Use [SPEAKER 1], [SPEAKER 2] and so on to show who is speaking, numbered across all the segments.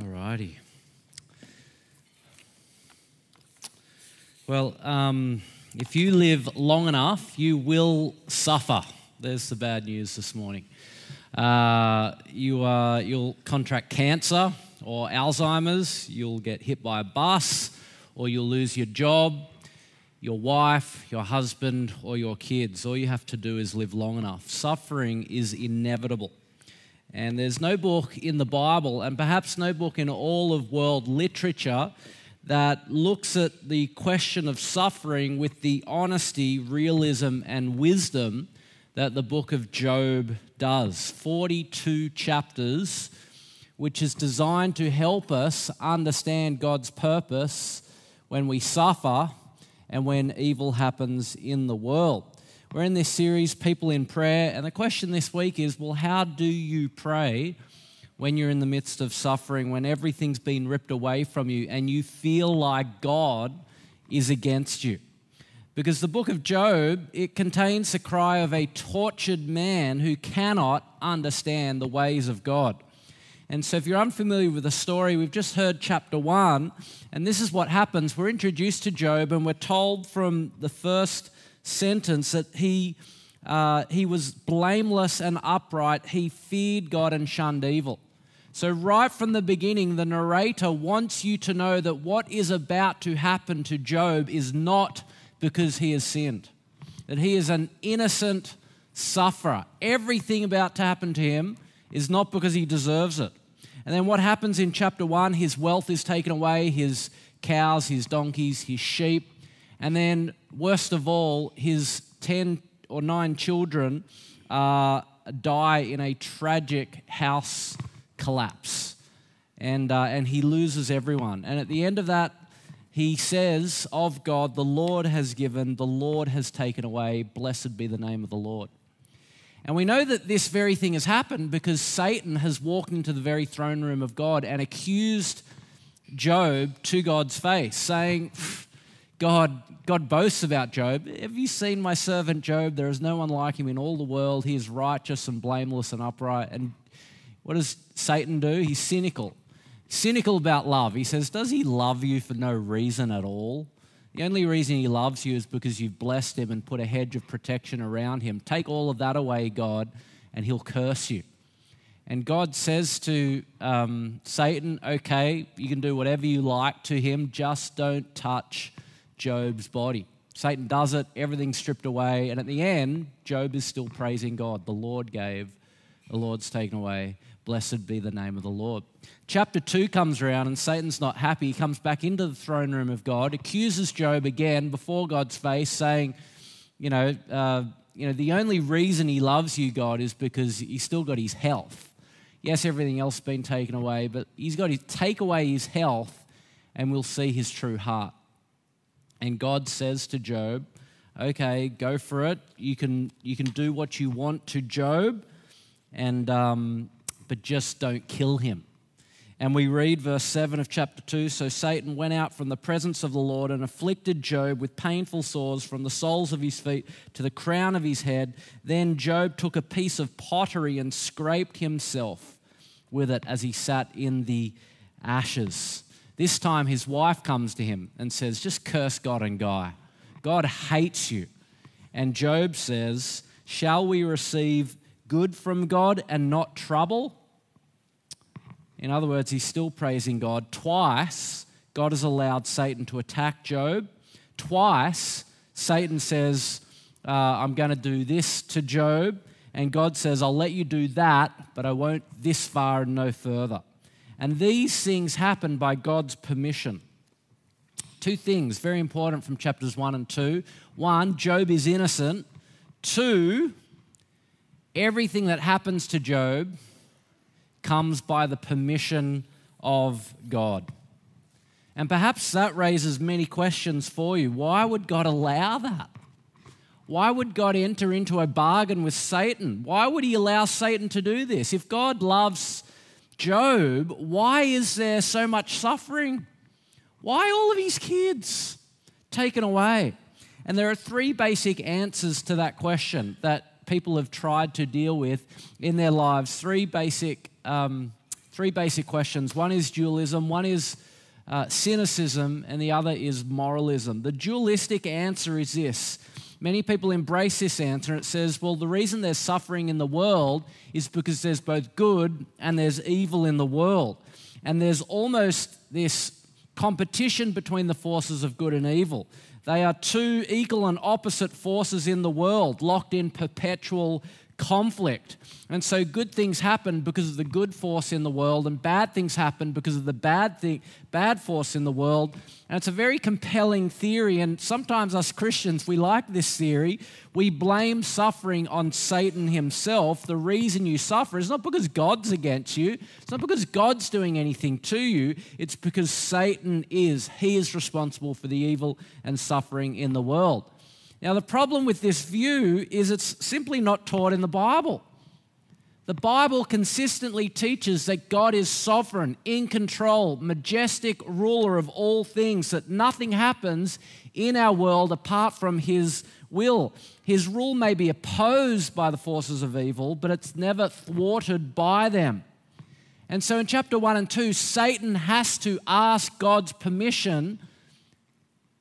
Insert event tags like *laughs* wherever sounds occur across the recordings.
[SPEAKER 1] Alrighty. Well, um, if you live long enough, you will suffer. There's the bad news this morning. Uh, you, uh, you'll contract cancer or Alzheimer's, you'll get hit by a bus, or you'll lose your job, your wife, your husband, or your kids. All you have to do is live long enough. Suffering is inevitable. And there's no book in the Bible, and perhaps no book in all of world literature, that looks at the question of suffering with the honesty, realism, and wisdom that the book of Job does. 42 chapters, which is designed to help us understand God's purpose when we suffer and when evil happens in the world. We're in this series, People in Prayer, and the question this week is well, how do you pray when you're in the midst of suffering, when everything's been ripped away from you, and you feel like God is against you? Because the book of Job, it contains the cry of a tortured man who cannot understand the ways of God. And so, if you're unfamiliar with the story, we've just heard chapter one, and this is what happens. We're introduced to Job, and we're told from the first sentence that he, uh, he was blameless and upright. He feared God and shunned evil. So, right from the beginning, the narrator wants you to know that what is about to happen to Job is not because he has sinned, that he is an innocent sufferer. Everything about to happen to him is not because he deserves it. And then what happens in chapter one? His wealth is taken away, his cows, his donkeys, his sheep, and then, worst of all, his 10 or 9 children uh, die in a tragic house collapse. And, uh, and he loses everyone. And at the end of that, he says of God, The Lord has given, the Lord has taken away. Blessed be the name of the Lord. And we know that this very thing has happened because Satan has walked into the very throne room of God and accused Job to God's face, saying, God, God boasts about Job. Have you seen my servant Job? There is no one like him in all the world. He is righteous and blameless and upright. And what does Satan do? He's cynical. Cynical about love. He says, Does he love you for no reason at all? The only reason he loves you is because you've blessed him and put a hedge of protection around him. Take all of that away, God, and he'll curse you. And God says to um, Satan, Okay, you can do whatever you like to him, just don't touch Job's body. Satan does it, everything's stripped away, and at the end, Job is still praising God. The Lord gave, the Lord's taken away. Blessed be the name of the Lord. Chapter 2 comes around, and Satan's not happy. He comes back into the throne room of God, accuses Job again before God's face, saying, You know, uh, you know, the only reason he loves you, God, is because he's still got his health. Yes, everything else has been taken away, but he's got to take away his health, and we'll see his true heart. And God says to Job, okay, go for it. You can, you can do what you want to Job, and, um, but just don't kill him. And we read verse 7 of chapter 2 So Satan went out from the presence of the Lord and afflicted Job with painful sores from the soles of his feet to the crown of his head. Then Job took a piece of pottery and scraped himself with it as he sat in the ashes. This time his wife comes to him and says, Just curse God and die. God hates you. And Job says, Shall we receive good from God and not trouble? In other words, he's still praising God. Twice, God has allowed Satan to attack Job. Twice, Satan says, uh, I'm going to do this to Job. And God says, I'll let you do that, but I won't this far and no further. And these things happen by God's permission. Two things very important from chapters 1 and 2. One, Job is innocent. Two, everything that happens to Job comes by the permission of God. And perhaps that raises many questions for you. Why would God allow that? Why would God enter into a bargain with Satan? Why would he allow Satan to do this? If God loves Job, why is there so much suffering? Why all of his kids taken away? And there are three basic answers to that question that people have tried to deal with in their lives. Three basic um, Three basic questions. One is dualism, one is uh, cynicism, and the other is moralism. The dualistic answer is this. Many people embrace this answer. It says, well, the reason there's suffering in the world is because there's both good and there's evil in the world. And there's almost this competition between the forces of good and evil. They are two equal and opposite forces in the world, locked in perpetual conflict. And so good things happen because of the good force in the world, and bad things happen because of the bad thing, bad force in the world. And it's a very compelling theory. And sometimes us Christians, we like this theory. We blame suffering on Satan himself. The reason you suffer is not because God's against you. It's not because God's doing anything to you. It's because Satan is. He is responsible for the evil and suffering in the world. Now, the problem with this view is it's simply not taught in the Bible. The Bible consistently teaches that God is sovereign, in control, majestic ruler of all things, that nothing happens in our world apart from His will. His rule may be opposed by the forces of evil, but it's never thwarted by them. And so in chapter 1 and 2, Satan has to ask God's permission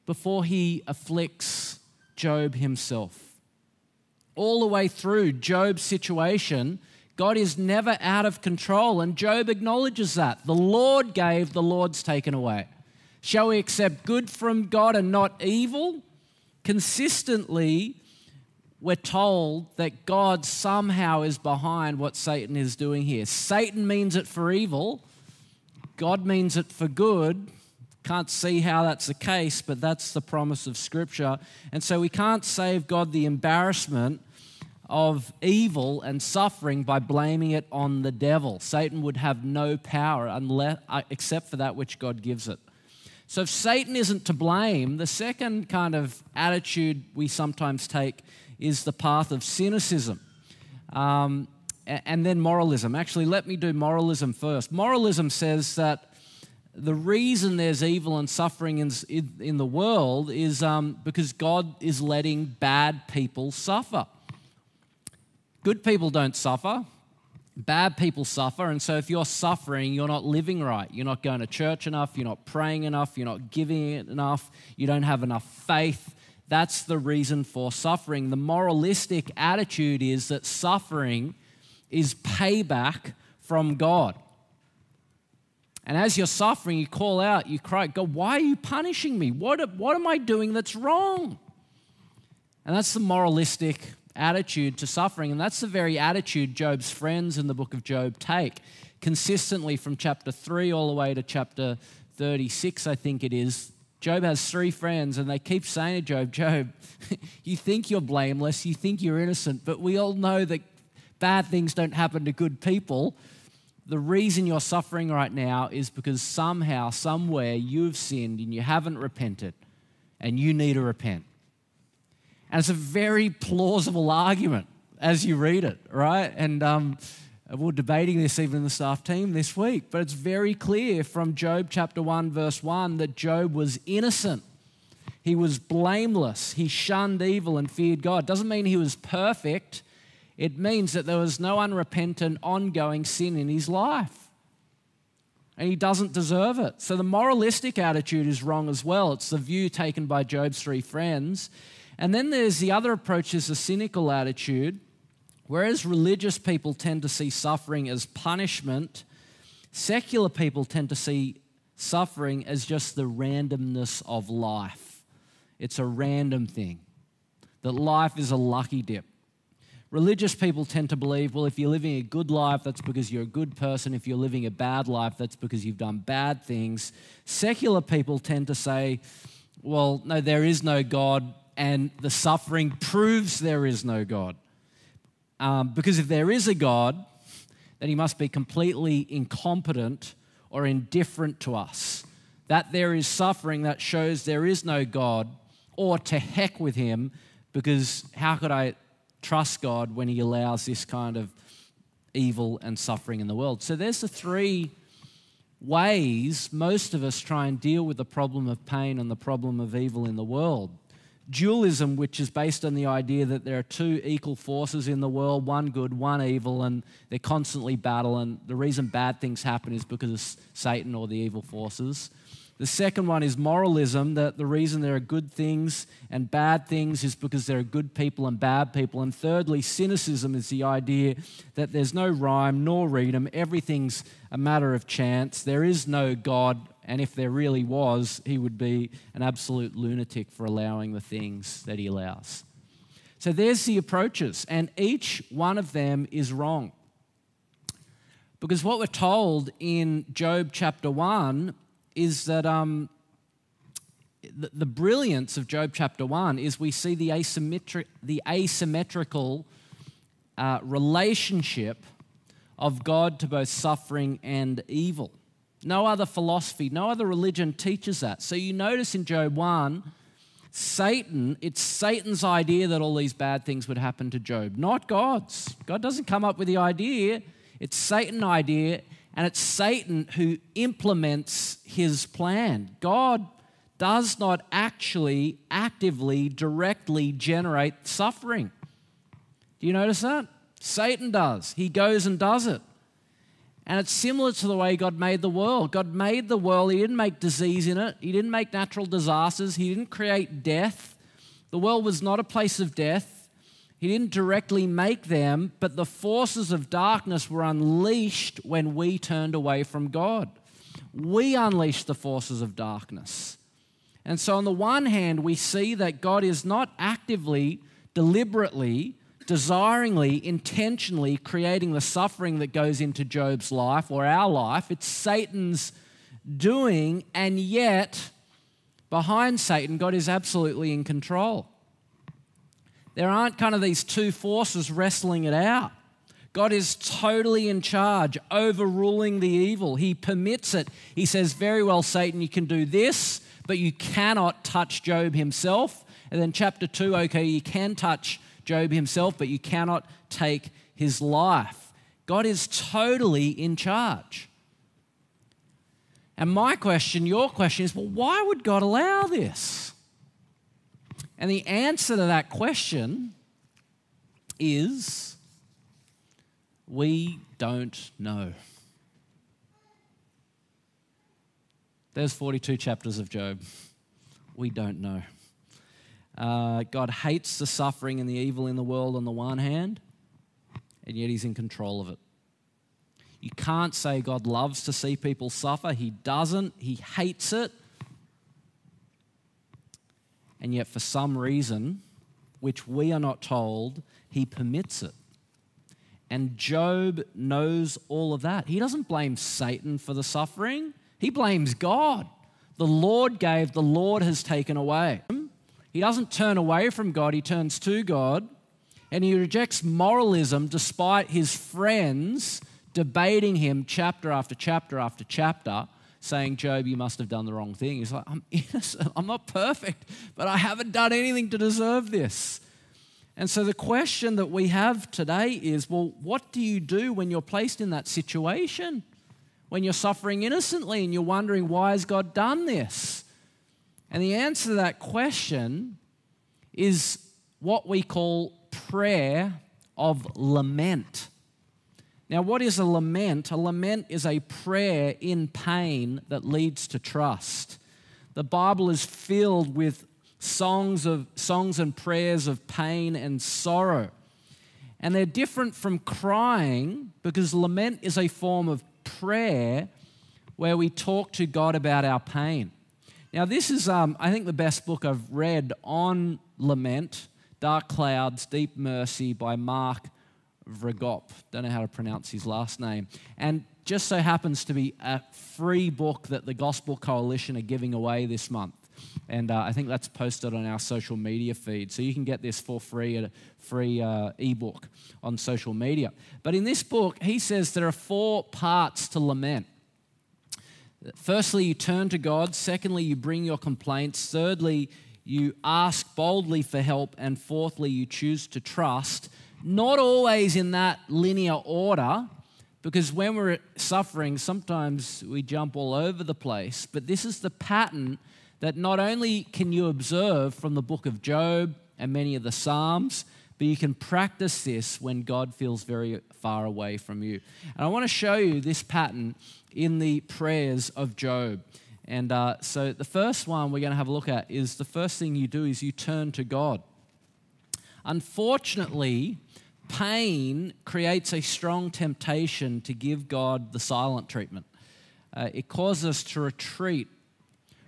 [SPEAKER 1] before he afflicts Job himself. All the way through Job's situation, God is never out of control, and Job acknowledges that. The Lord gave, the Lord's taken away. Shall we accept good from God and not evil? Consistently, we're told that God somehow is behind what Satan is doing here. Satan means it for evil, God means it for good, can't see how that's the case, but that's the promise of Scripture. And so we can't save God the embarrassment of evil and suffering by blaming it on the devil. Satan would have no power unless, uh, except for that which God gives it. So if Satan isn't to blame, the second kind of attitude we sometimes take is the path of cynicism. Um, and then moralism. Actually, let me do moralism first. Moralism says that the reason there's evil and suffering in, in the world is um, because God is letting bad people suffer. Good people don't suffer, bad people suffer. And so if you're suffering, you're not living right. You're not going to church enough, you're not praying enough, you're not giving it enough, you don't have enough faith. That's the reason for suffering. The moralistic attitude is that suffering is payback from God. And as you're suffering, you call out, you cry, God, why are you punishing me? What, what am I doing that's wrong? And that's the moralistic attitude to suffering. And that's the very attitude Job's friends in the book of Job take consistently from chapter 3 all the way to chapter 36, I think it is. Job has three friends, and they keep saying to Job, Job, *laughs* you think you're blameless, you think you're innocent, but we all know that bad things don't happen to good people the reason you're suffering right now is because somehow, somewhere, you've sinned and you haven't repented, and you need to repent. And it's a very plausible argument as you read it, right? And um, we're debating this even in the staff team this week, but it's very clear from Job chapter 1, verse 1, that Job was innocent. He was blameless. He shunned evil and feared God. Doesn't mean he was perfect it means that there was no unrepentant, ongoing sin in his life. And he doesn't deserve it. So the moralistic attitude is wrong as well. It's the view taken by Job's three friends. And then there's the other approach is the cynical attitude. Whereas religious people tend to see suffering as punishment, secular people tend to see suffering as just the randomness of life. It's a random thing, that life is a lucky dip. Religious people tend to believe, well, if you're living a good life, that's because you're a good person. If you're living a bad life, that's because you've done bad things. Secular people tend to say, well, no, there is no God, and the suffering proves there is no God. Um, because if there is a God, then he must be completely incompetent or indifferent to us. That there is suffering that shows there is no God, or to heck with him, because how could I trust God when He allows this kind of evil and suffering in the world. So there's the three ways most of us try and deal with the problem of pain and the problem of evil in the world. dualism, which is based on the idea that there are two equal forces in the world, one good, one evil, and they're constantly battling. The reason bad things happen is because of Satan or the evil forces. The second one is moralism, that the reason there are good things and bad things is because there are good people and bad people. And thirdly, cynicism is the idea that there's no rhyme nor reason, everything's a matter of chance. There is no God and if there really was, he would be an absolute lunatic for allowing the things that he allows. So there's the approaches, and each one of them is wrong. Because what we're told in Job chapter 1 is that um, the, the, brilliance of Job chapter 1 is we see the, asymmetri- the asymmetrical uh, relationship of God to both suffering and evil. No other philosophy, no other religion teaches that. So you notice in Job 1, Satan, it's Satan's idea that all these bad things would happen to Job, not God's. God doesn't come up with the idea, it's Satan's idea, and it's Satan who implements his plan. God does not actually actively, directly generate suffering. Do you notice that? Satan does. He goes and does it. And it's similar to the way God made the world. God made the world, He didn't make disease in it, He didn't make natural disasters, He didn't create death. The world was not a place of death. He didn't directly make them, but the forces of darkness were unleashed when we turned away from God. We unleashed the forces of darkness. And so, on the one hand, we see that God is not actively, deliberately, desiringly, intentionally creating the suffering that goes into Job's life or our life. It's Satan's doing, and yet, behind Satan, God is absolutely in control. There aren't kind of these two forces wrestling it out. God is totally in charge, overruling the evil. He permits it. He says, Very well, Satan, you can do this, but you cannot touch Job himself. And then, chapter 2, okay, you can touch Job himself, but you cannot take his life. God is totally in charge. And my question, your question is well, why would God allow this? And the answer to that question is we don't know. There's 42 chapters of Job. We don't know. Uh, God hates the suffering and the evil in the world on the one hand, and yet He's in control of it. You can't say God loves to see people suffer. He doesn't. He hates it. And yet, for some reason, which we are not told, He permits it. And Job knows all of that. He doesn't blame Satan for the suffering, he blames God. The Lord gave, the Lord has taken away. He doesn't turn away from God, he turns to God. And he rejects moralism despite his friends debating him chapter after chapter after chapter, saying, Job, you must have done the wrong thing. He's like, I'm innocent. I'm not perfect, but I haven't done anything to deserve this. And so the question that we have today is well, what do you do when you're placed in that situation? When you're suffering innocently and you're wondering, why has God done this? And the answer to that question is what we call prayer of lament. Now, what is a lament? A lament is a prayer in pain that leads to trust. The Bible is filled with songs of songs and prayers of pain and sorrow. And they're different from crying because lament is a form of prayer where we talk to God about our pain. Now, this is, um, I think, the best book I've read on lament Dark Clouds, Deep Mercy by Mark Vroegop. Don't know how to pronounce his last name. And just so happens to be a free book that the Gospel Coalition are giving away this month. And uh, I think that's posted on our social media feed. So you can get this for free at a free uh, ebook on social media. But in this book, he says there are four parts to lament. Firstly, you turn to God. Secondly, you bring your complaints. Thirdly, you ask boldly for help. And fourthly, you choose to trust. Not always in that linear order, because when we're suffering, sometimes we jump all over the place. But this is the pattern that not only can you observe from the book of Job and many of the Psalms, but you can practice this when God feels very far away from you. And I want to show you this pattern in the prayers of Job. And uh, so the first one we're going to have a look at is the first thing you do is you turn to God. Unfortunately, pain creates a strong temptation to give God the silent treatment. Uh, it causes us to retreat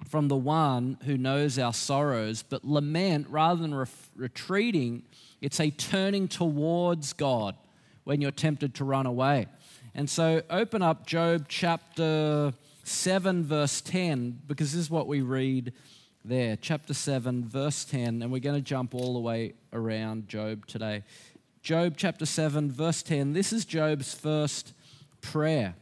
[SPEAKER 1] from the one who knows our sorrows, but lament rather than re- retreating, it's a turning towards God when you're tempted to run away. And so open up Job chapter 7, verse 10, because this is what we read there. Chapter 7, verse 10, and we're going to jump all the way around Job today. Job chapter 7, verse 10. This is Job's first prayer.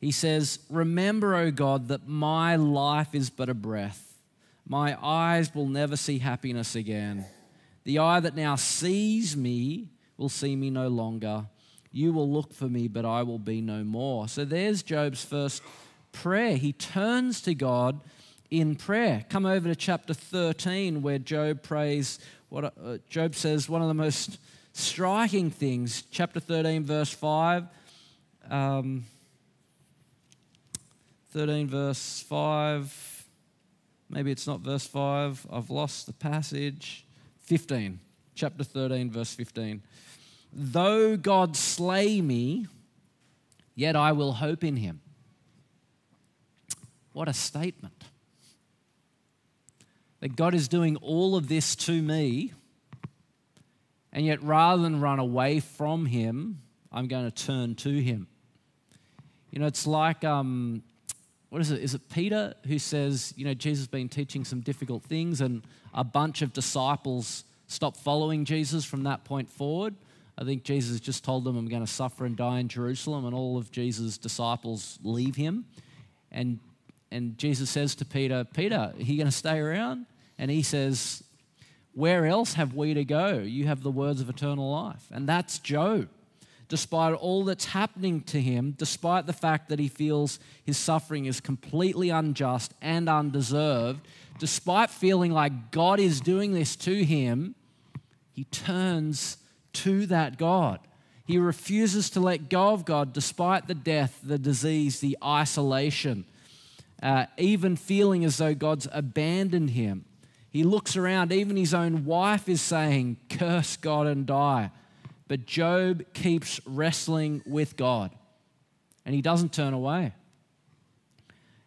[SPEAKER 1] He says, Remember, O God, that my life is but a breath. My eyes will never see happiness again. The eye that now sees me will see me no longer. You will look for me, but I will be no more. So there's Job's first prayer. He turns to God in prayer. Come over to chapter 13, where Job prays, what uh, Job says, one of the most striking things. Chapter 13, verse 5. Um, 13, verse 5. Maybe it's not verse 5. I've lost the passage. 15. Chapter 13, verse 15. Though God slay me, yet I will hope in him. What a statement. That God is doing all of this to me and yet, rather than run away from him, I'm going to turn to him. You know, it's like, um, what is it? Is it Peter who says, you know, Jesus has been teaching some difficult things, and a bunch of disciples stop following Jesus from that point forward? I think Jesus just told them, I'm going to suffer and die in Jerusalem, and all of Jesus' disciples leave him. And, and Jesus says to Peter, Peter, are you going to stay around? And he says, where else have we to go? You have the words of eternal life. And that's Job. Despite all that's happening to him, despite the fact that he feels his suffering is completely unjust and undeserved, despite feeling like God is doing this to him, he turns to that God. He refuses to let go of God despite the death, the disease, the isolation, uh, even feeling as though God's abandoned him. He looks around, even his own wife is saying, Curse God and die. But Job keeps wrestling with God and he doesn't turn away.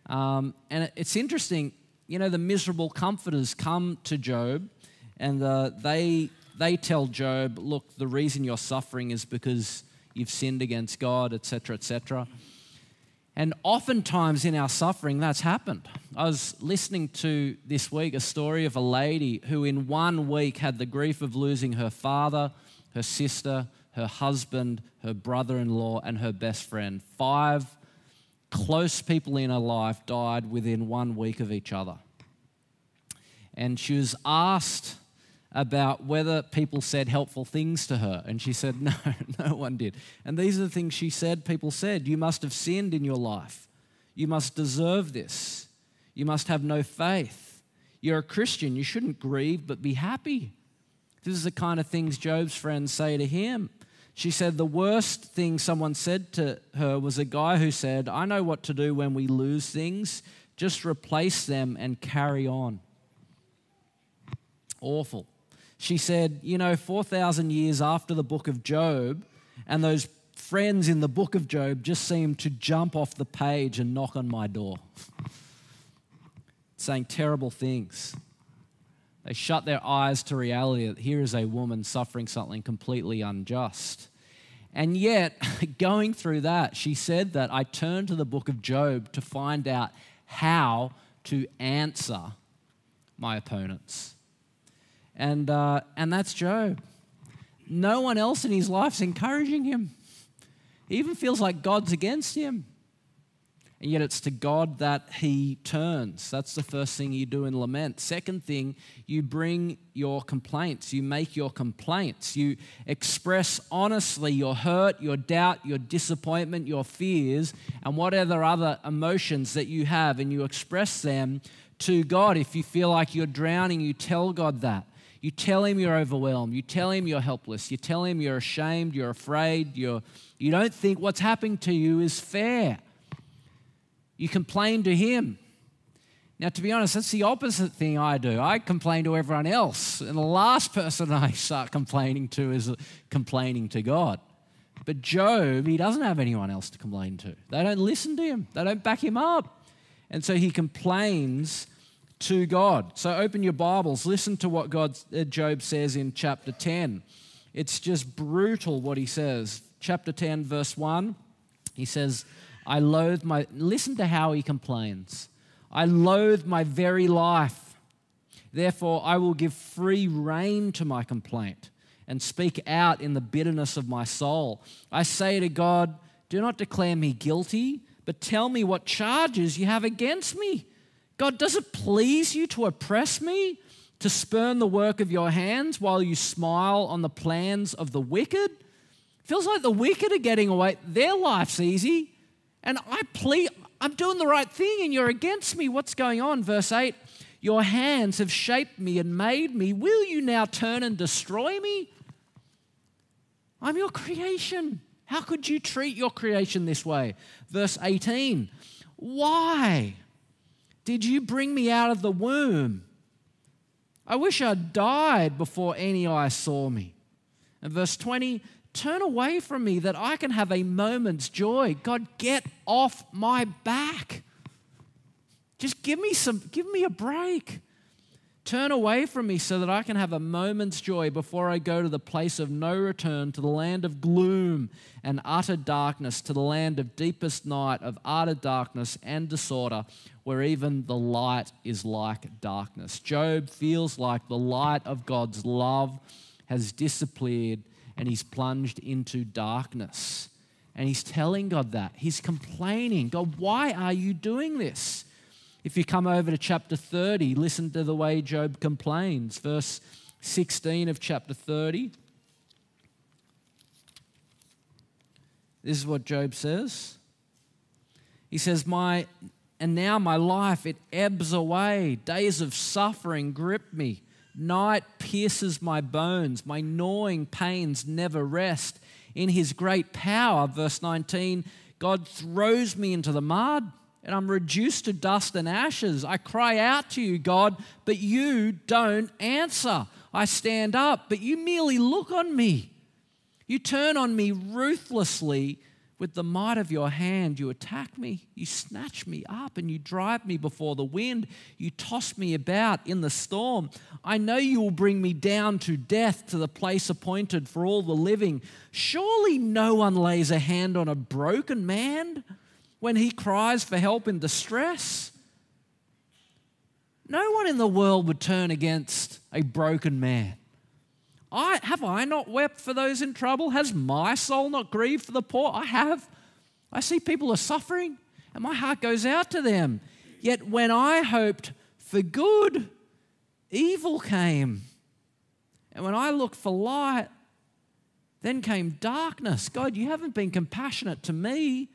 [SPEAKER 1] Um, and it's interesting, you know, the miserable comforters come to Job and uh, they, they tell Job, Look, the reason you're suffering is because you've sinned against God, etc., etc. And oftentimes in our suffering, that's happened. I was listening to this week a story of a lady who, in one week, had the grief of losing her father, her sister, her husband, her brother in law, and her best friend. Five close people in her life died within one week of each other. And she was asked about whether people said helpful things to her. And she said, *laughs* No, no one did. And these are the things she said people said. You must have sinned in your life. You must deserve this. You must have no faith. You're a Christian. You shouldn't grieve, but be happy. This is the kind of things Job's friends say to him. She said the worst thing someone said to her was a guy who said, I know what to do when we lose things, just replace them and carry on. Awful. She said, You know, 4,000 years after the book of Job, and those friends in the book of Job just seemed to jump off the page and knock on my door, saying terrible things. They shut their eyes to reality that here is a woman suffering something completely unjust. And yet, *laughs* going through that, she said that I turned to the book of Job to find out how to answer my opponents and, uh, and that's Job. No one else in his life's encouraging him. He even feels like God's against him. And yet it's to God that he turns. That's the first thing you do in lament. Second thing, you bring your complaints. You make your complaints. You express honestly your hurt, your doubt, your disappointment, your fears, and whatever other emotions that you have, and you express them to God. If you feel like you're drowning, you tell God that. You tell him you're overwhelmed. You tell him you're helpless. You tell him you're ashamed, you're afraid, you're, you don't think what's happening to you is fair. You complain to him. Now, to be honest, that's the opposite thing I do. I complain to everyone else, and the last *laughs* person I start complaining to is uh, complaining to God. But Job, he doesn't have anyone else to complain to. They don't listen to him, they don't back him up. And so he complains to God. So open your Bibles, listen to what God, uh, Job says in chapter 10. It's just brutal what he says. Chapter 10, verse 1, he says, I loathe my, listen to how he complains. I loathe my very life. Therefore, I will give free rein to my complaint and speak out in the bitterness of my soul. I say to God, Do not declare me guilty, but tell me what charges you have against me. God, does it please you to oppress me, to spurn the work of your hands while you smile on the plans of the wicked? Feels like the wicked are getting away. Their life's easy. And I plead, I'm doing the right thing and you're against me. What's going on? Verse 8 Your hands have shaped me and made me. Will you now turn and destroy me? I'm your creation. How could you treat your creation this way? Verse 18 Why? Did you bring me out of the womb? I wish I'd died before any eye saw me. And verse 20, turn away from me that I can have a moment's joy. God, get off my back. Just give me some, give me a break. Turn away from me so that I can have a moment's joy before I go to the place of no return, to the land of gloom and utter darkness, to the land of deepest night, of utter darkness and disorder, where even the light is like darkness. Job feels like the light of God's love has disappeared and he's plunged into darkness. And he's telling God that. He's complaining God, why are you doing this? If you come over to chapter 30, listen to the way Job complains. Verse 16 of chapter 30. This is what Job says. He says, My and now my life it ebbs away. Days of suffering grip me. Night pierces my bones. My gnawing pains never rest. In his great power, verse 19, God throws me into the mud and I'm reduced to dust and ashes. I cry out to you, God, but you don't answer. I stand up, but you merely look on me. You turn on me ruthlessly. With the might of your hand, you attack me. You snatch me up and you drive me before the wind. You toss me about in the storm. I know you will bring me down to death, to the place appointed for all the living. Surely no one lays a hand on a broken man when he cries for help in distress. No one in the world would turn against a broken man. I, have I not wept for those in trouble? Has my soul not grieved for the poor? I have. I see people are suffering, and my heart goes out to them. Yet when I hoped for good, evil came. And when I looked for light, then came darkness. God, you haven't been compassionate to me.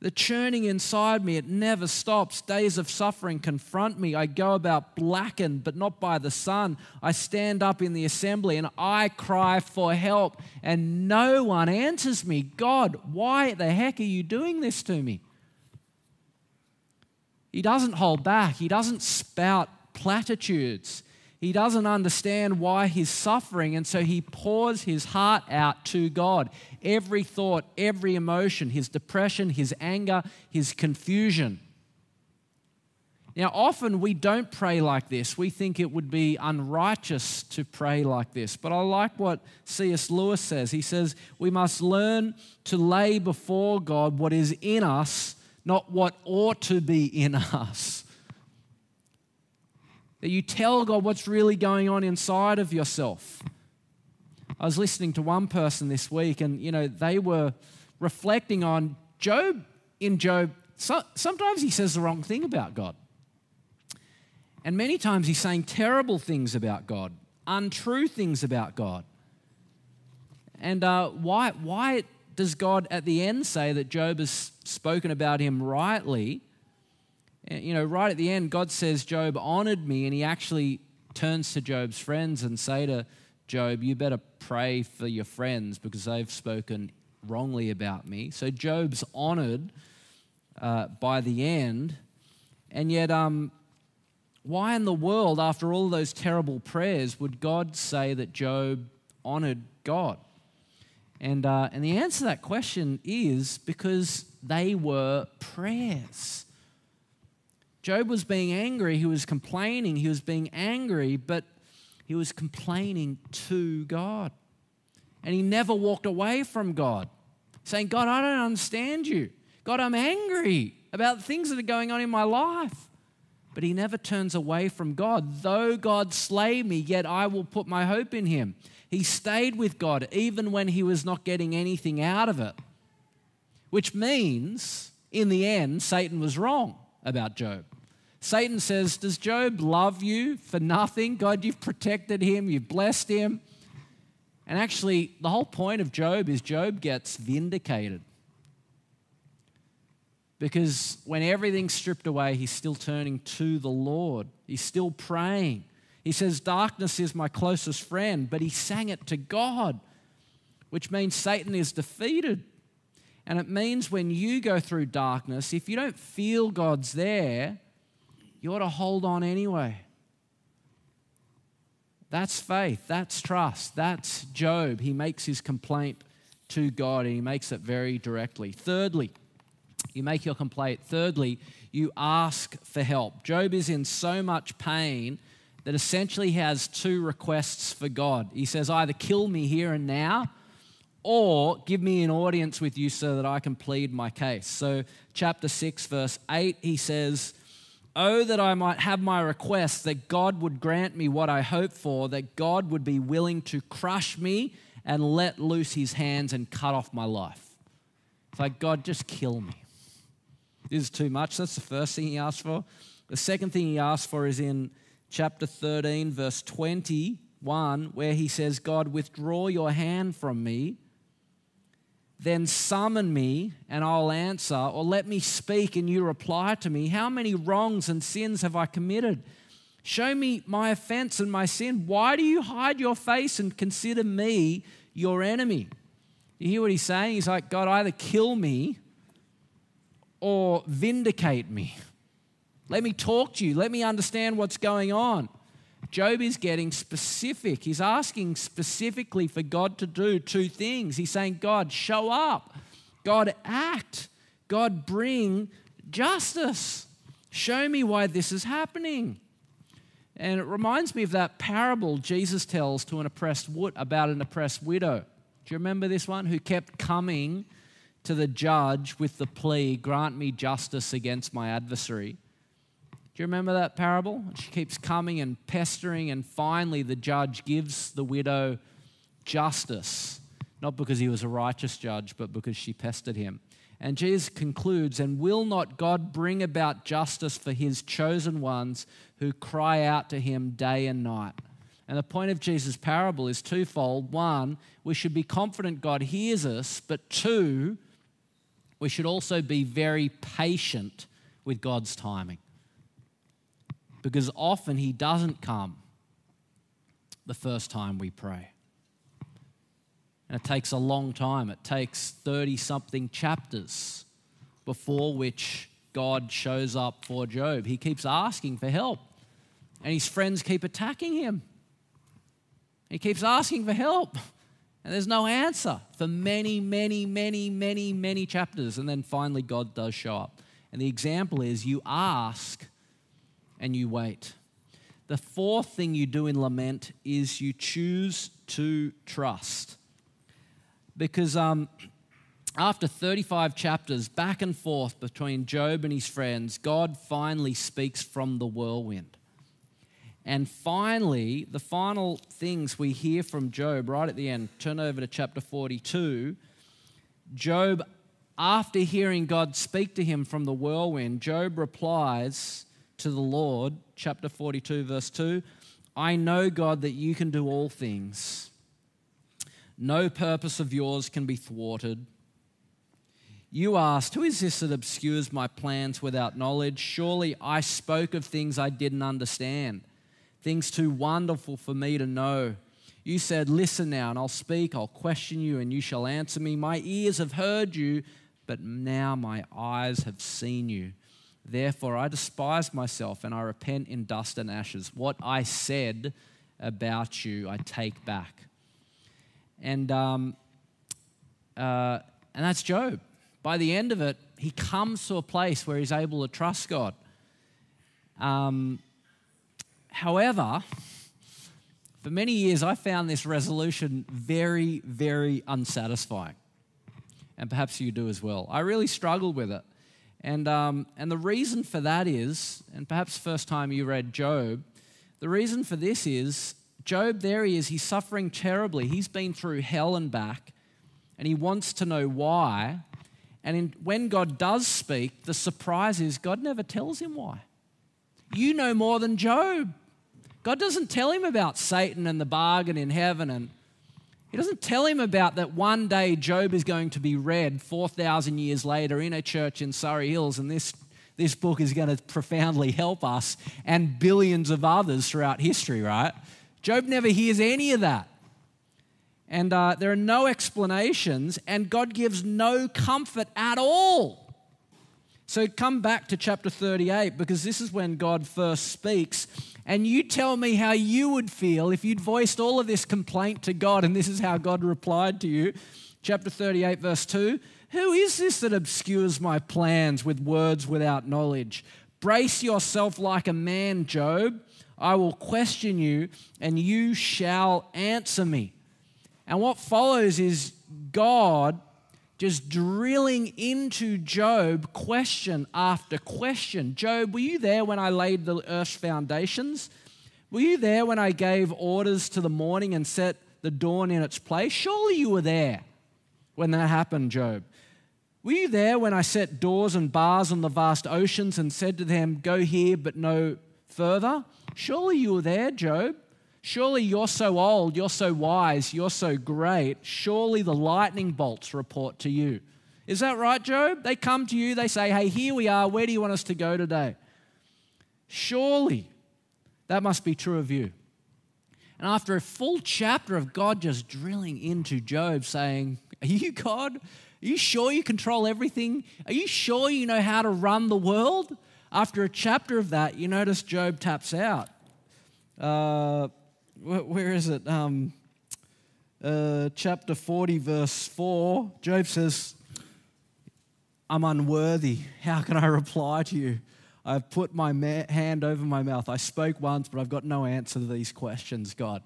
[SPEAKER 1] The churning inside me, it never stops. Days of suffering confront me. I go about blackened, but not by the sun. I stand up in the assembly and I cry for help, and no one answers me. God, why the heck are you doing this to me? He doesn't hold back, he doesn't spout platitudes. He doesn't understand why he's suffering, and so he pours his heart out to God. Every thought, every emotion, his depression, his anger, his confusion. Now, often we don't pray like this. We think it would be unrighteous to pray like this. But I like what C.S. Lewis says. He says, We must learn to lay before God what is in us, not what ought to be in *laughs* us. That you tell God what's really going on inside of yourself. I was listening to one person this week, and you know, they were reflecting on Job. In Job, so, sometimes he says the wrong thing about God. And many times he's saying terrible things about God, untrue things about God. And uh, why, why does God at the end say that Job has spoken about him rightly? You know, right at the end, God says Job honored me, and he actually turns to Job's friends and say to Job, you better pray for your friends because they've spoken wrongly about me. So Job's honored uh, by the end. And yet, um, why in the world, after all those terrible prayers, would God say that Job honored God? And, uh, and the answer to that question is because they were prayers. Job was being angry, he was complaining, he was being angry, but he was complaining to God. And he never walked away from God, saying, God, I don't understand you. God, I'm angry about things that are going on in my life. But he never turns away from God. Though God slay me, yet I will put my hope in him. He stayed with God even when he was not getting anything out of it. Which means, in the end, Satan was wrong about Job. Satan says, Does Job love you for nothing? God, you've protected him, you've blessed him. And actually, the whole point of Job is Job gets vindicated. Because when everything's stripped away, he's still turning to the Lord. He's still praying. He says, Darkness is my closest friend, but he sang it to God, which means Satan is defeated. And it means when you go through darkness, if you don't feel God's there, you ought to hold on anyway. That's faith. That's trust. That's Job. He makes his complaint to God and he makes it very directly. Thirdly, you make your complaint. Thirdly, you ask for help. Job is in so much pain that essentially has two requests for God. He says, either kill me here and now, or give me an audience with you so that I can plead my case. So, chapter 6, verse 8, he says, Oh, that I might have my request, that God would grant me what I hope for, that God would be willing to crush me and let loose his hands and cut off my life. It's like, God, just kill me. This is too much. That's the first thing he asked for. The second thing he asked for is in chapter 13, verse 21, where he says, God, withdraw your hand from me then summon me and I'll answer, or let me speak and you reply to me. How many wrongs and sins have I committed? Show me my offense and my sin. Why do you hide your face and consider me your enemy? You hear what he's saying? He's like, God, either kill me or vindicate me. Let me talk to you. Let me understand what's going on. Job is getting specific. He's asking specifically for God to do two things. He's saying, God, show up. God, act. God, bring justice. Show me why this is happening. And it reminds me of that parable Jesus tells to an oppressed about an oppressed widow. Do you remember this one? Who kept coming to the judge with the plea, Grant me justice against my adversary. Do you remember that parable? She keeps coming and pestering, and finally the judge gives the widow justice, not because he was a righteous judge, but because she pestered him. And Jesus concludes, And will not God bring about justice for his chosen ones who cry out to him day and night? And the point of Jesus' parable is twofold. One, we should be confident God hears us, but two, we should also be very patient with God's timing because often He doesn't come the first time we pray. And it takes a long time. It takes 30 something chapters before which God shows up for Job. He keeps asking for help, and his friends keep attacking him. He keeps asking for help, and there's no answer for many, many, many, many, many chapters. And then finally, God does show up. And the example is you ask and you wait. The fourth thing you do in lament is you choose to trust. Because um, after 35 chapters back and forth between Job and his friends, God finally speaks from the whirlwind. And finally, the final things we hear from Job right at the end, turn over to chapter 42. Job, after hearing God speak to him from the whirlwind, Job replies, to the Lord, chapter 42, verse 2 I know, God, that you can do all things. No purpose of yours can be thwarted. You asked, Who is this that obscures my plans without knowledge? Surely I spoke of things I didn't understand, things too wonderful for me to know. You said, Listen now, and I'll speak, I'll question you, and you shall answer me. My ears have heard you, but now my eyes have seen you. Therefore, I despise myself and I repent in dust and ashes. What I said about you, I take back. And, um, uh, and that's Job. By the end of it, he comes to a place where he's able to trust God. Um, however, for many years, I found this resolution very, very unsatisfying. And perhaps you do as well. I really struggled with it. And, um, and the reason for that is, and perhaps first time you read Job, the reason for this is Job, there he is, he's suffering terribly. He's been through hell and back, and he wants to know why. And in, when God does speak, the surprise is God never tells him why. You know more than Job. God doesn't tell him about Satan and the bargain in heaven and he doesn't tell him about that one day Job is going to be read 4,000 years later in a church in Surrey Hills, and this, this book is going to profoundly help us and billions of others throughout history, right? Job never hears any of that. And uh, there are no explanations, and God gives no comfort at all. So come back to chapter 38 because this is when God first speaks and you tell me how you would feel if you'd voiced all of this complaint to God, and this is how God replied to you. Chapter 38, verse 2 Who is this that obscures my plans with words without knowledge? Brace yourself like a man, Job. I will question you, and you shall answer me. And what follows is God just drilling into Job question after question. Job, were you there when I laid the earth's foundations? Were you there when I gave orders to the morning and set the dawn in its place? Surely you were there when that happened, Job. Were you there when I set doors and bars on the vast oceans and said to them, Go here but no further? Surely you were there, Job. Surely you're so old, you're so wise, you're so great. Surely the lightning bolts report to you. Is that right, Job? They come to you, they say, Hey, here we are. Where do you want us to go today? Surely that must be true of you. And after a full chapter of God just drilling into Job, saying, Are you God? Are you sure you control everything? Are you sure you know how to run the world? After a chapter of that, you notice Job taps out. Uh, where is it? Um, uh, chapter 40, verse 4, Job says, I'm unworthy. How can I reply to you? I've put my ma- hand over my mouth. I spoke once, but I've got no answer to these questions, God.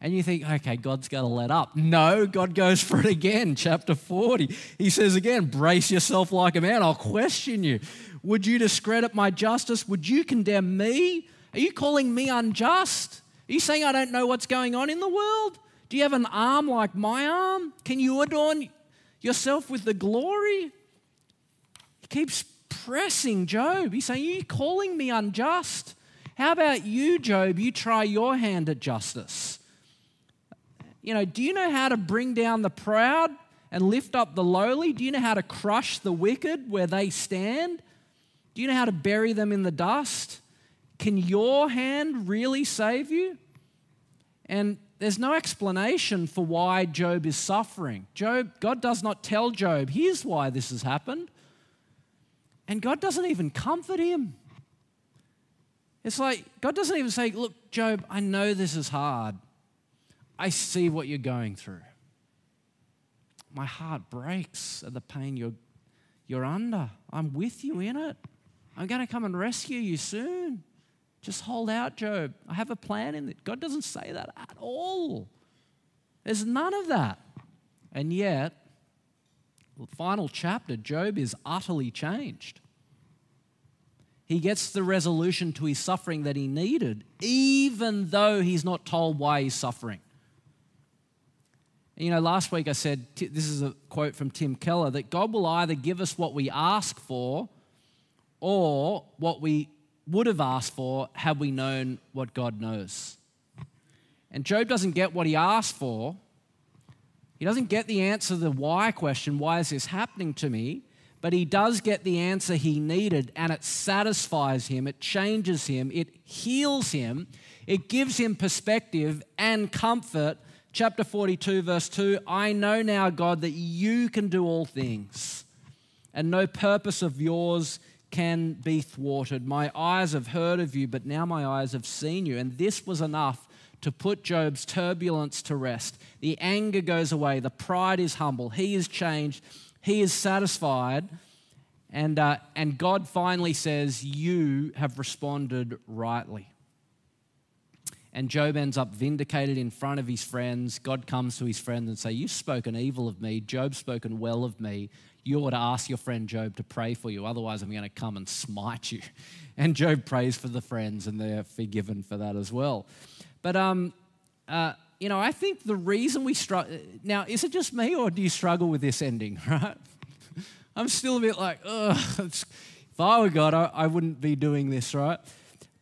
[SPEAKER 1] And you think, okay, God's going to let up. No, God goes for it again. Chapter 40. He says again, brace yourself like a man. I'll question you. Would you discredit my justice? Would you condemn me? Are you calling me unjust? Are you saying I don't know what's going on in the world? Do you have an arm like my arm? Can you adorn yourself with the glory? He keeps pressing Job. He's saying, Are you calling me unjust? How about you, Job? You try your hand at justice. You know, do you know how to bring down the proud and lift up the lowly? Do you know how to crush the wicked where they stand? Do you know how to bury them in the dust? Can your hand really save you? And there's no explanation for why Job is suffering. Job, God does not tell Job, here's why this has happened. And God doesn't even comfort him. It's like God doesn't even say, Look, Job, I know this is hard. I see what you're going through. My heart breaks at the pain you're, you're under. I'm with you in it. I'm going to come and rescue you soon. Just hold out, Job. I have a plan in it. God doesn't say that at all. There's none of that. And yet, the final chapter, Job is utterly changed. He gets the resolution to his suffering that he needed, even though he's not told why he's suffering. You know, last week I said, this is a quote from Tim Keller, that God will either give us what we ask for or what we would have asked for had we known what God knows. And Job doesn't get what he asked for, He doesn't get the answer to the why question, why is this happening to me? But he does get the answer he needed, and it satisfies him, it changes him, it heals him, it gives him perspective and comfort. Chapter 42, verse 2 I know now, God, that you can do all things, and no purpose of yours can be thwarted. My eyes have heard of you, but now my eyes have seen you. And this was enough to put Job's turbulence to rest. The anger goes away, the pride is humble, he is changed, he is satisfied. And, uh, and God finally says, You have responded rightly. And Job ends up vindicated in front of his friends. God comes to his friends and say, You've spoken evil of me. Job's spoken well of me. You ought to ask your friend Job to pray for you. Otherwise, I'm going to come and smite you. *laughs* And Job prays for the friends, and they're forgiven for that as well. But, um, uh, you know, I think the reason we struggle now, is it just me, or do you struggle with this ending, *laughs* right? I'm still a bit like, ugh, if I were God, I, I wouldn't be doing this, right?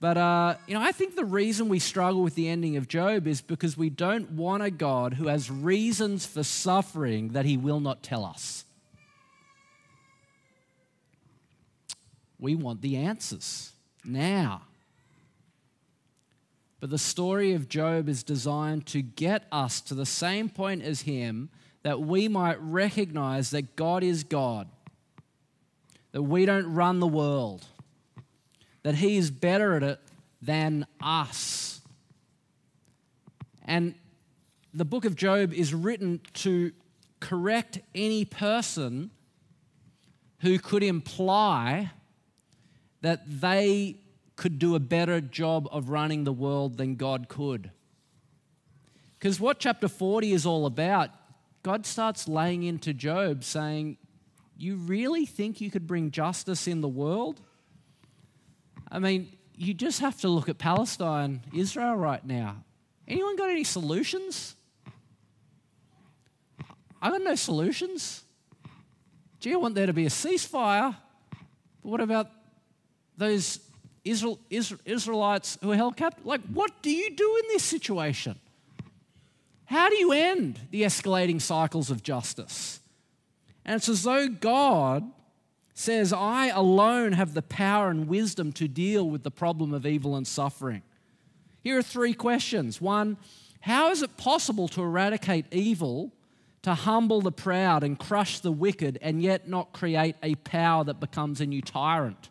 [SPEAKER 1] But, uh, you know, I think the reason we struggle with the ending of Job is because we don't want a God who has reasons for suffering that he will not tell us. We want the answers now. But the story of Job is designed to get us to the same point as him that we might recognize that God is God, that we don't run the world, that He is better at it than us. And the book of Job is written to correct any person who could imply that they could do a better job of running the world than God could. Because what chapter 40 is all about, God starts laying into Job saying, You really think you could bring justice in the world? I mean, you just have to look at Palestine, Israel right now. Anyone got any solutions? I got no solutions. Gee, I want there to be a ceasefire. But what about those Israel, Israel, Israelites who are held captive? Like, what do you do in this situation? How do you end the escalating cycles of justice? And it's as though God says, I alone have the power and wisdom to deal with the problem of evil and suffering. Here are three questions. One, how is it possible to eradicate evil, to humble the proud and crush the wicked, and yet not create a power that becomes a new tyrant?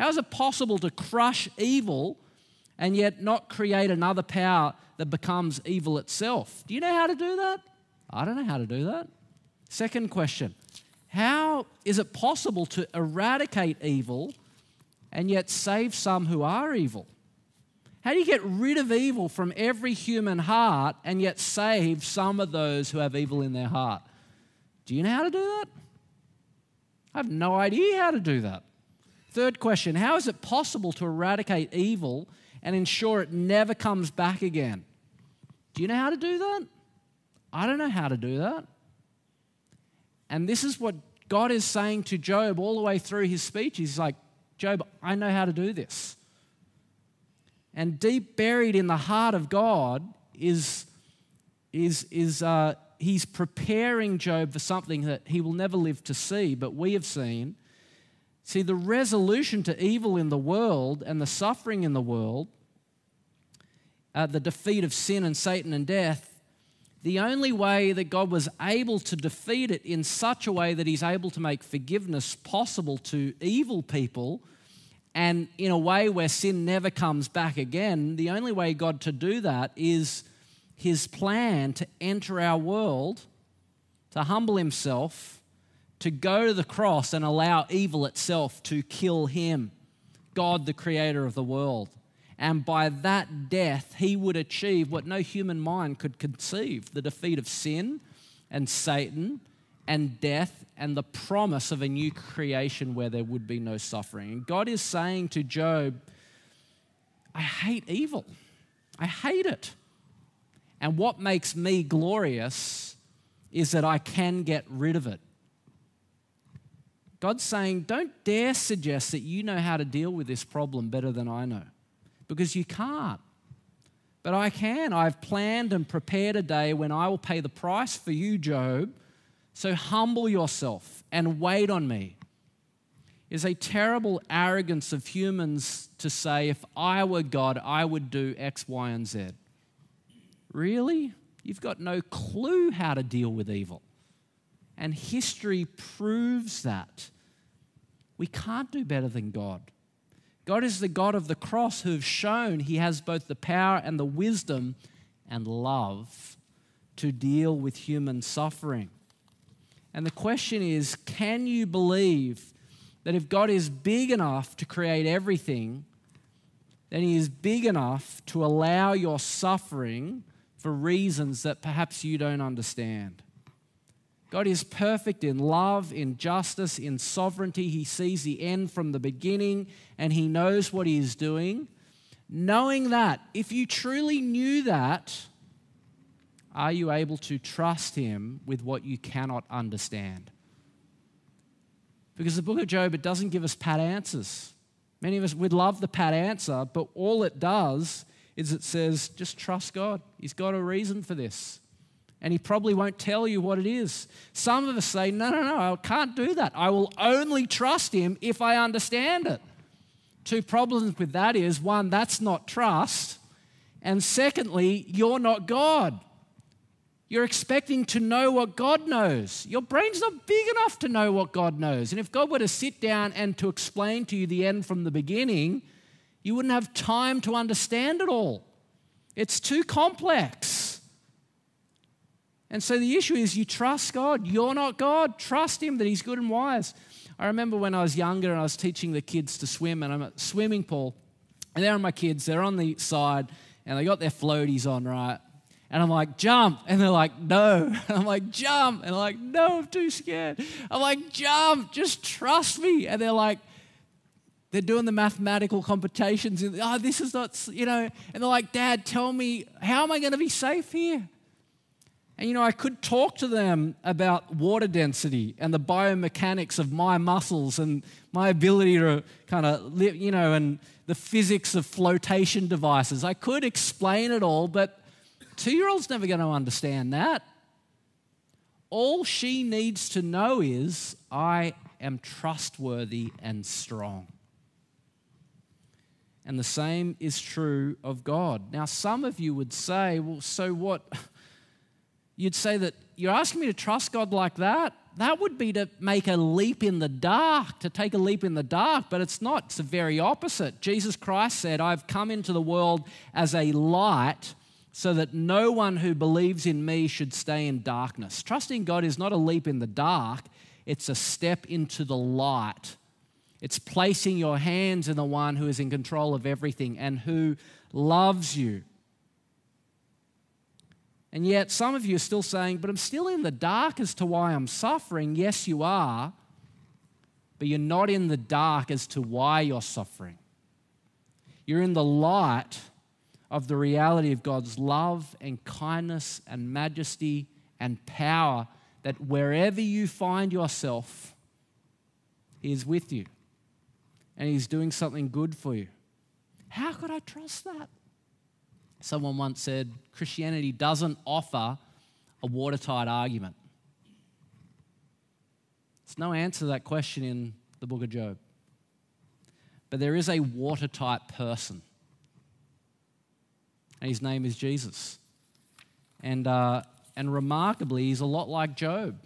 [SPEAKER 1] How is it possible to crush evil and yet not create another power that becomes evil itself? Do you know how to do that? I don't know how to do that. Second question How is it possible to eradicate evil and yet save some who are evil? How do you get rid of evil from every human heart and yet save some of those who have evil in their heart? Do you know how to do that? I have no idea how to do that. Third question How is it possible to eradicate evil and ensure it never comes back again? Do you know how to do that? I don't know how to do that. And this is what God is saying to Job all the way through his speech. He's like, Job, I know how to do this. And deep buried in the heart of God is, is, is uh, he's preparing Job for something that he will never live to see, but we have seen. See, the resolution to evil in the world and the suffering in the world, uh, the defeat of sin and Satan and death, the only way that God was able to defeat it in such a way that He's able to make forgiveness possible to evil people and in a way where sin never comes back again, the only way God to do that is His plan to enter our world, to humble Himself to go to the cross and allow evil itself to kill him, God, the creator of the world. And by that death, he would achieve what no human mind could conceive the defeat of sin and Satan and death and the promise of a new creation where there would be no suffering. And God is saying to Job, I hate evil. I hate it. And what makes me glorious is that I can get rid of it. God's saying, don't dare suggest that you know how to deal with this problem better than I know, because you can't. But I can. I've planned and prepared a day when I will pay the price for you, Job. So humble yourself and wait on me. Is a terrible arrogance of humans to say, if I were God, I would do X, Y, and Z. Really? You've got no clue how to deal with evil. And history proves that. We can't do better than God. God is the God of the cross who has shown he has both the power and the wisdom and love to deal with human suffering. And the question is can you believe that if God is big enough to create everything, then he is big enough to allow your suffering for reasons that perhaps you don't understand? God is perfect in love, in justice, in sovereignty. He sees the end from the beginning and he knows what he is doing. Knowing that, if you truly knew that, are you able to trust him with what you cannot understand? Because the book of Job, it doesn't give us pat answers. Many of us would love the pat answer, but all it does is it says, just trust God. He's got a reason for this and he probably won't tell you what it is. Some of us say, No, no, no, I can't do that. I will only trust him if I understand it. Two problems with that is one, that's not trust. And secondly, you're not God. You're expecting to know what God knows. Your brain's not big enough to know what God knows. And if God were to sit down and to explain to you the end from the beginning, you wouldn't have time to understand it all. It's too complex. And so the issue is you trust God. You're not God. Trust Him that He's good and wise. I remember when I was younger and I was teaching the kids to swim, and I'm at swimming pool, and there are my kids. They're on the side, and they got their floaties on, right? And I'm like, jump. And they're like, no. *laughs* And I'm like, jump. And they're like, no, I'm too scared. I'm like, jump. Just trust me. And they're like, they're doing the mathematical computations. And, oh, this is not, you know. And they're like, Dad, tell me, how am I going to be safe here? And you know, I could talk to them about water density and the biomechanics of my muscles and my ability to kind of live, you know, and the physics of flotation devices. I could explain it all, but two year old's never going to understand that. All she needs to know is I am trustworthy and strong. And the same is true of God. Now, some of you would say, well, so what? *laughs* you'd say that you're asking me to trust God like that? That would be to make a leap in the dark, to take a leap in the dark, but it's not. It's the very opposite. Jesus Christ said, I've come into the world as a light so that no one who believes in me should stay in darkness. Trusting God is not a leap in the dark, it's a step into the light. It's placing your hands in the one who is in control of everything and who loves you. And yet, some of you are still saying, but I'm still in the dark as to why I'm suffering. Yes, you are, but you're not in the dark as to why you're suffering. You're in the light of the reality of God's love and kindness and majesty and power that wherever you find yourself, He is with you and He's doing something good for you. How could I trust that? Someone once said Christianity doesn't offer a watertight argument. There's no answer to that question in the book of Job. But there is a watertight person, and his name is Jesus. And, uh, and remarkably, he's a lot like Job,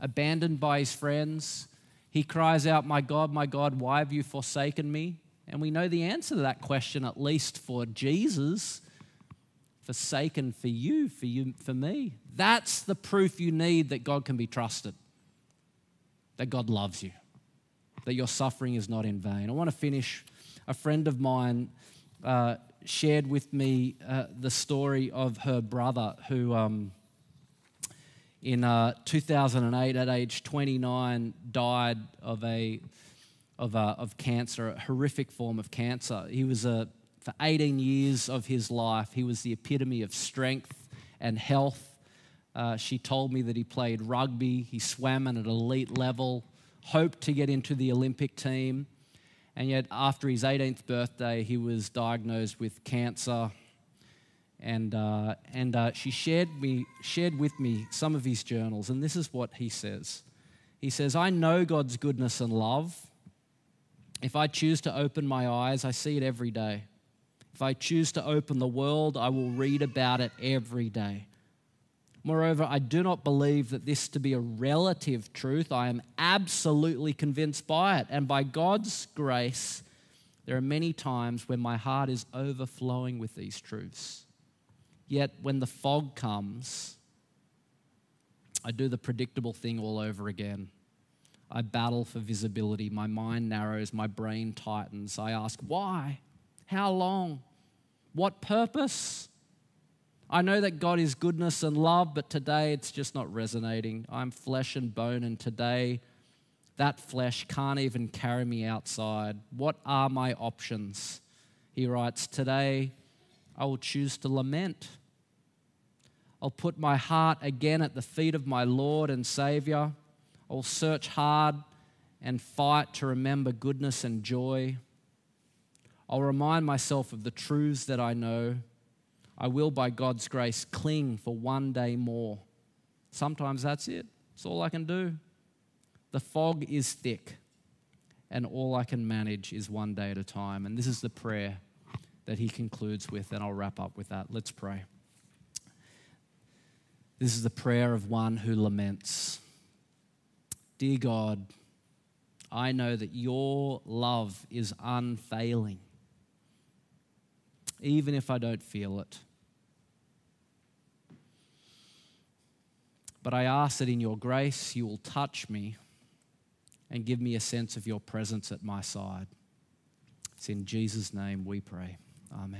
[SPEAKER 1] abandoned by his friends. He cries out, My God, my God, why have you forsaken me? And we know the answer to that question, at least for Jesus forsaken for you, for you, for me. That's the proof you need that God can be trusted, that God loves you, that your suffering is not in vain. I want to finish. A friend of mine uh, shared with me uh, the story of her brother who. Um, in uh, 2008, at age 29, died of a of, a, of cancer, a horrific form of cancer. He was a for 18 years of his life, he was the epitome of strength and health. Uh, she told me that he played rugby, he swam at an elite level, hoped to get into the Olympic team. And yet, after his 18th birthday, he was diagnosed with cancer. and, uh, and uh, she shared, me, shared with me some of his journals, and this is what he says. He says, I know God's goodness and love. If I choose to open my eyes, I see it every day. If I choose to open the world, I will read about it every day. Moreover, I do not believe that this to be a relative truth. I am absolutely convinced by it. And by God's grace, there are many times when my heart is overflowing with these truths. Yet when the fog comes, I do the predictable thing all over again. I battle for visibility. My mind narrows, my brain tightens. I ask, why? How long? What purpose? I know that God is goodness and love, but today it's just not resonating. I'm flesh and bone, and today that flesh can't even carry me outside. What are my options? He writes, Today I will choose to lament. I'll put my heart again at the feet of my Lord and Savior. I'll search hard and fight to remember goodness and joy. I'll remind myself of the truths that I know. I will, by God's grace, cling for one day more. Sometimes that's it. it's all I can do. The fog is thick, and all I can manage is one day at a time. And this is the prayer that he concludes with, and I'll wrap up with that. Let's pray. This is the prayer of one who laments. Dear God, I know that your love is unfailing, even if I don't feel it. But I ask that in your grace you will touch me and give me a sense of your presence at my side. It's in Jesus' name we pray. Amen.